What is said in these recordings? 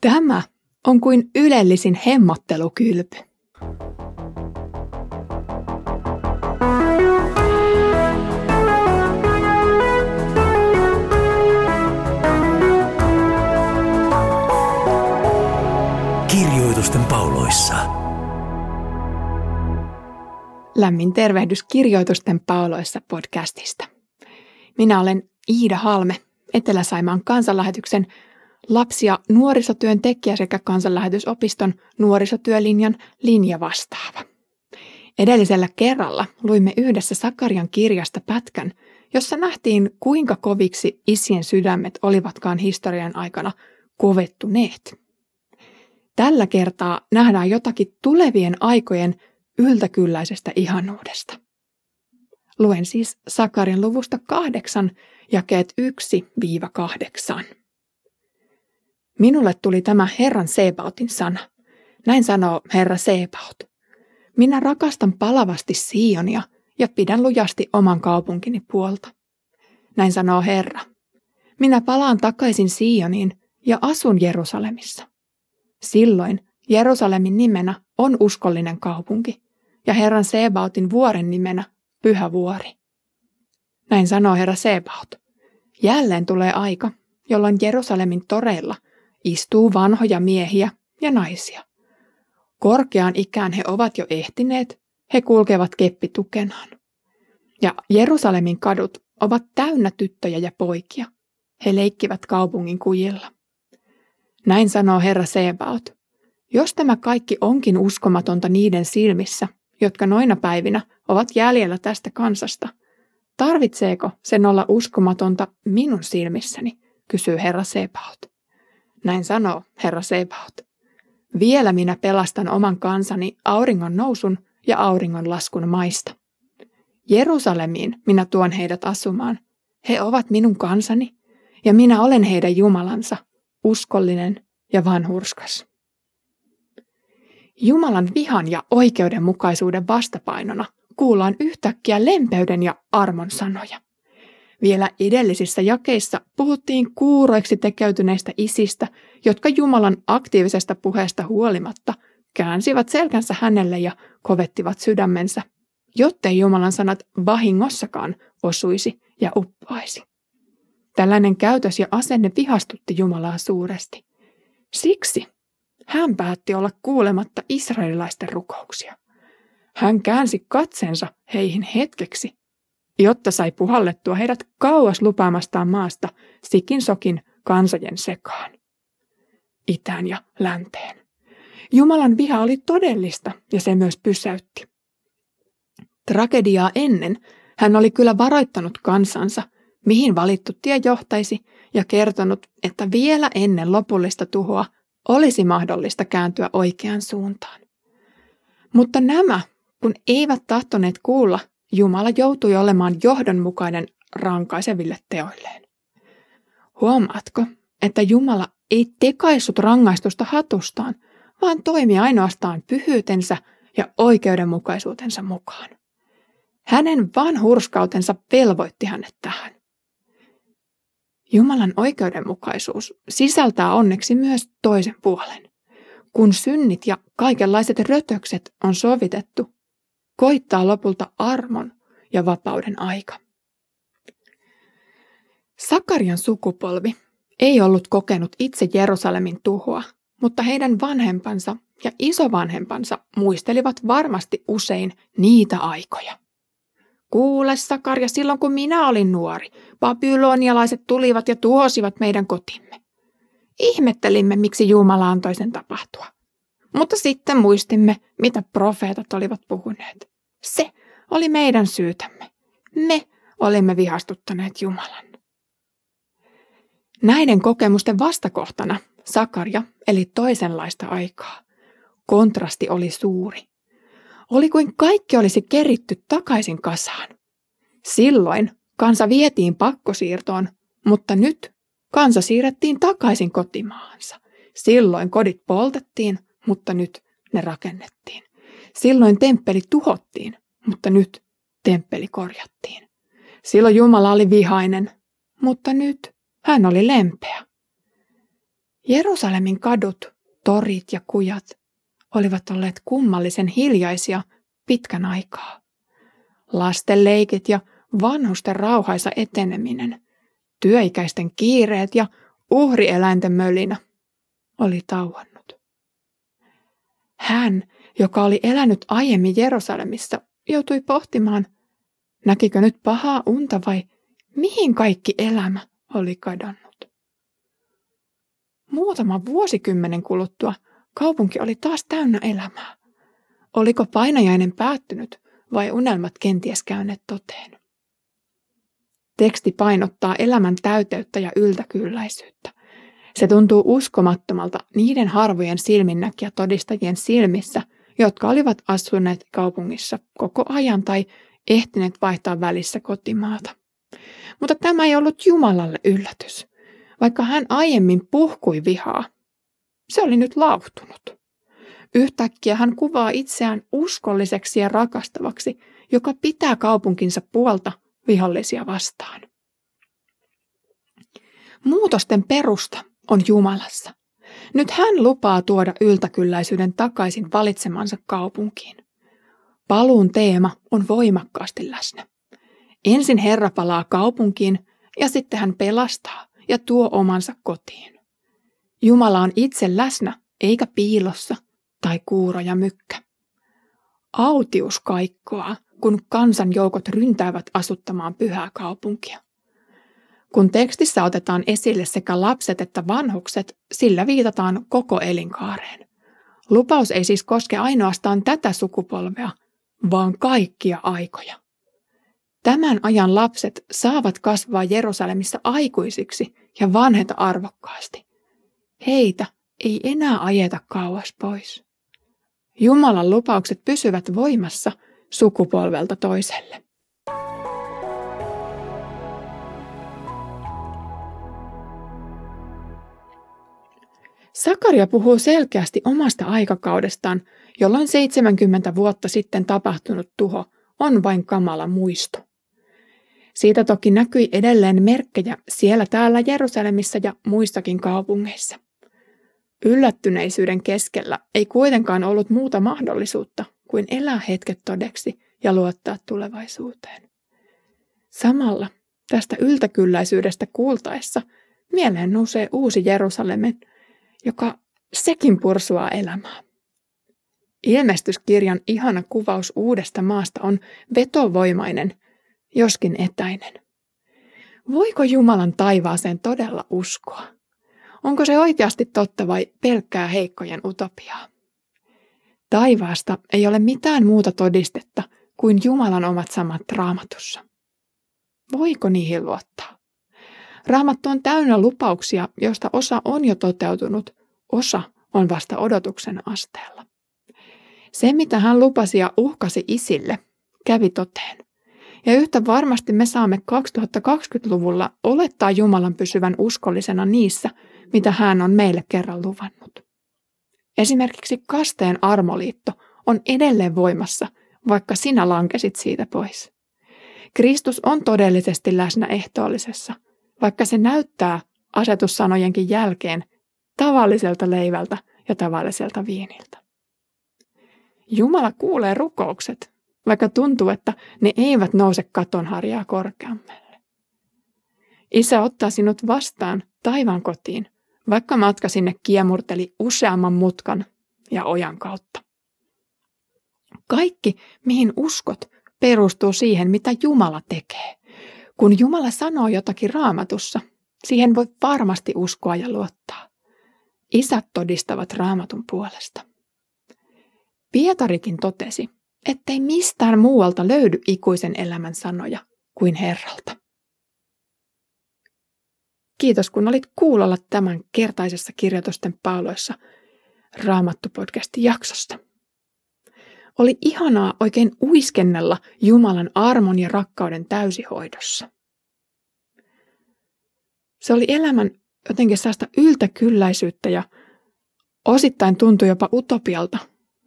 Tämä on kuin ylellisin hemmottelukylpy. Kirjoitusten pauloissa. Lämmin tervehdys Kirjoitusten pauloissa podcastista. Minä olen Iida Halme, Etelä-Saimaan kansanlähetyksen lapsi- ja nuorisotyön tekijä sekä kansanlähetysopiston nuorisotyölinjan linjavastaava. Edellisellä kerralla luimme yhdessä Sakarian kirjasta pätkän, jossa nähtiin kuinka koviksi isien sydämet olivatkaan historian aikana kovettuneet. Tällä kertaa nähdään jotakin tulevien aikojen yltäkylläisestä ihanuudesta. Luen siis Sakarian luvusta kahdeksan, jakeet 1-8. Minulle tuli tämä Herran Sebautin sana. Näin sanoo Herra Sebaut. Minä rakastan palavasti Sionia ja pidän lujasti oman kaupunkini puolta. Näin sanoo Herra. Minä palaan takaisin Sioniin ja asun Jerusalemissa. Silloin Jerusalemin nimenä on uskollinen kaupunki ja Herran Sebautin vuoren nimenä pyhä vuori. Näin sanoo Herra Sebaut. Jälleen tulee aika, jolloin Jerusalemin toreilla – istuu vanhoja miehiä ja naisia. Korkeaan ikään he ovat jo ehtineet, he kulkevat keppitukenaan. Ja Jerusalemin kadut ovat täynnä tyttöjä ja poikia. He leikkivät kaupungin kujilla. Näin sanoo Herra Sebaot. Jos tämä kaikki onkin uskomatonta niiden silmissä, jotka noina päivinä ovat jäljellä tästä kansasta, tarvitseeko sen olla uskomatonta minun silmissäni, kysyy Herra Sebaot. Näin sanoo Herra Sebaot. Vielä minä pelastan oman kansani auringon nousun ja auringon laskun maista. Jerusalemiin minä tuon heidät asumaan. He ovat minun kansani, ja minä olen heidän Jumalansa, uskollinen ja vanhurskas. Jumalan vihan ja oikeudenmukaisuuden vastapainona kuullaan yhtäkkiä lempeyden ja armon sanoja. Vielä edellisissä jakeissa puhuttiin kuuroiksi tekeytyneistä isistä, jotka Jumalan aktiivisesta puheesta huolimatta käänsivät selkänsä hänelle ja kovettivat sydämensä, jottei Jumalan sanat vahingossakaan osuisi ja uppoaisi. Tällainen käytös ja asenne vihastutti Jumalaa suuresti. Siksi hän päätti olla kuulematta israelilaisten rukouksia. Hän käänsi katsensa heihin hetkeksi jotta sai puhallettua heidät kauas lupaamastaan maasta sikin sokin kansojen sekaan. Itään ja länteen. Jumalan viha oli todellista ja se myös pysäytti. Tragediaa ennen hän oli kyllä varoittanut kansansa, mihin valittu tie johtaisi, ja kertonut, että vielä ennen lopullista tuhoa olisi mahdollista kääntyä oikeaan suuntaan. Mutta nämä, kun eivät tahtoneet kuulla Jumala joutui olemaan johdonmukainen rankaiseville teoilleen. Huomaatko, että Jumala ei tekaissut rangaistusta hatustaan, vaan toimi ainoastaan pyhyytensä ja oikeudenmukaisuutensa mukaan. Hänen vanhurskautensa velvoitti hänet tähän. Jumalan oikeudenmukaisuus sisältää onneksi myös toisen puolen. Kun synnit ja kaikenlaiset rötökset on sovitettu, koittaa lopulta armon ja vapauden aika. Sakarian sukupolvi ei ollut kokenut itse Jerusalemin tuhoa, mutta heidän vanhempansa ja isovanhempansa muistelivat varmasti usein niitä aikoja. Kuule, Sakaria, silloin kun minä olin nuori, babylonialaiset tulivat ja tuhosivat meidän kotimme. Ihmettelimme, miksi Jumala antoi sen tapahtua. Mutta sitten muistimme, mitä profeetat olivat puhuneet. Se oli meidän syytämme. Me olimme vihastuttaneet Jumalan. Näiden kokemusten vastakohtana Sakaria eli toisenlaista aikaa. Kontrasti oli suuri. Oli kuin kaikki olisi keritty takaisin kasaan. Silloin kansa vietiin pakkosiirtoon, mutta nyt kansa siirrettiin takaisin kotimaahansa. Silloin kodit poltettiin, mutta nyt ne rakennettiin. Silloin temppeli tuhottiin, mutta nyt temppeli korjattiin. Silloin Jumala oli vihainen, mutta nyt hän oli lempeä. Jerusalemin kadut, torit ja kujat olivat olleet kummallisen hiljaisia pitkän aikaa. Lasten leikit ja vanhusten rauhaisa eteneminen, työikäisten kiireet ja uhrieläinten mölinä oli tauonnut. Hän, joka oli elänyt aiemmin Jerusalemissa, joutui pohtimaan, näkikö nyt pahaa unta vai mihin kaikki elämä oli kadonnut. Muutama vuosikymmenen kuluttua kaupunki oli taas täynnä elämää. Oliko painajainen päättynyt vai unelmat kenties käyneet toteen? Teksti painottaa elämän täyteyttä ja yltäkylläisyyttä. Se tuntuu uskomattomalta niiden harvojen silminnäkiä todistajien silmissä, jotka olivat asuneet kaupungissa koko ajan tai ehtineet vaihtaa välissä kotimaata. Mutta tämä ei ollut Jumalalle yllätys. Vaikka hän aiemmin puhkui vihaa, se oli nyt lauhtunut. Yhtäkkiä hän kuvaa itseään uskolliseksi ja rakastavaksi, joka pitää kaupunkinsa puolta vihollisia vastaan. Muutosten perusta on Jumalassa. Nyt hän lupaa tuoda yltäkylläisyyden takaisin valitsemansa kaupunkiin. Paluun teema on voimakkaasti läsnä. Ensin Herra palaa kaupunkiin ja sitten hän pelastaa ja tuo omansa kotiin. Jumala on itse läsnä, eikä piilossa tai kuuro ja mykkä. Autius kaikkoa, kun kansanjoukot ryntäävät asuttamaan pyhää kaupunkia. Kun tekstissä otetaan esille sekä lapset että vanhukset, sillä viitataan koko elinkaareen. Lupaus ei siis koske ainoastaan tätä sukupolvea, vaan kaikkia aikoja. Tämän ajan lapset saavat kasvaa Jerusalemissa aikuisiksi ja vanheta arvokkaasti. Heitä ei enää ajeta kauas pois. Jumalan lupaukset pysyvät voimassa sukupolvelta toiselle. Sakaria puhuu selkeästi omasta aikakaudestaan, jolloin 70 vuotta sitten tapahtunut tuho on vain kamala muisto. Siitä toki näkyi edelleen merkkejä siellä täällä Jerusalemissa ja muissakin kaupungeissa. Yllättyneisyyden keskellä ei kuitenkaan ollut muuta mahdollisuutta kuin elää hetket todeksi ja luottaa tulevaisuuteen. Samalla tästä yltäkylläisyydestä kuultaessa mieleen nousee uusi Jerusalemen, joka sekin pursuaa elämää. Ilmestyskirjan ihana kuvaus uudesta maasta on vetovoimainen, joskin etäinen. Voiko Jumalan taivaaseen todella uskoa? Onko se oikeasti totta vai pelkkää heikkojen utopiaa? Taivaasta ei ole mitään muuta todistetta kuin Jumalan omat samat raamatussa. Voiko niihin luottaa? Raamattu on täynnä lupauksia, joista osa on jo toteutunut, osa on vasta odotuksen asteella. Se, mitä hän lupasi ja uhkasi isille, kävi toteen. Ja yhtä varmasti me saamme 2020-luvulla olettaa Jumalan pysyvän uskollisena niissä, mitä hän on meille kerran luvannut. Esimerkiksi kasteen armoliitto on edelleen voimassa, vaikka sinä lankesit siitä pois. Kristus on todellisesti läsnä ehtoollisessa, vaikka se näyttää asetussanojenkin jälkeen tavalliselta leivältä ja tavalliselta viiniltä. Jumala kuulee rukoukset, vaikka tuntuu, että ne eivät nouse katonharjaa korkeammalle. Isä ottaa sinut vastaan taivaan kotiin, vaikka matka sinne kiemurteli useamman mutkan ja ojan kautta. Kaikki, mihin uskot, perustuu siihen, mitä Jumala tekee. Kun Jumala sanoo jotakin raamatussa, siihen voi varmasti uskoa ja luottaa. Isät todistavat raamatun puolesta. Pietarikin totesi, ettei mistään muualta löydy ikuisen elämän sanoja kuin Herralta. Kiitos kun olit kuulolla tämän kertaisessa kirjoitusten pauloissa Raamattu-podcastin jaksosta. Oli ihanaa oikein uiskennella Jumalan armon ja rakkauden täysihoidossa. Se oli elämän jotenkin sellaista yltäkylläisyyttä ja osittain tuntui jopa utopialta,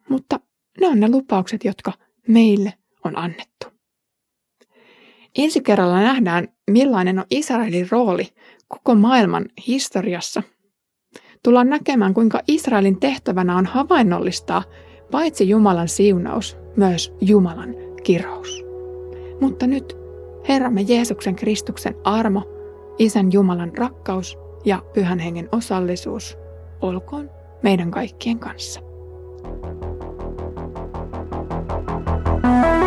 mutta ne on ne lupaukset, jotka meille on annettu. Ensi kerralla nähdään, millainen on Israelin rooli koko maailman historiassa. tullaan näkemään, kuinka Israelin tehtävänä on havainnollistaa paitsi Jumalan siunaus, myös Jumalan kirous. Mutta nyt Herramme Jeesuksen Kristuksen armo, Isän Jumalan rakkaus ja Pyhän Hengen osallisuus olkoon meidän kaikkien kanssa. thank you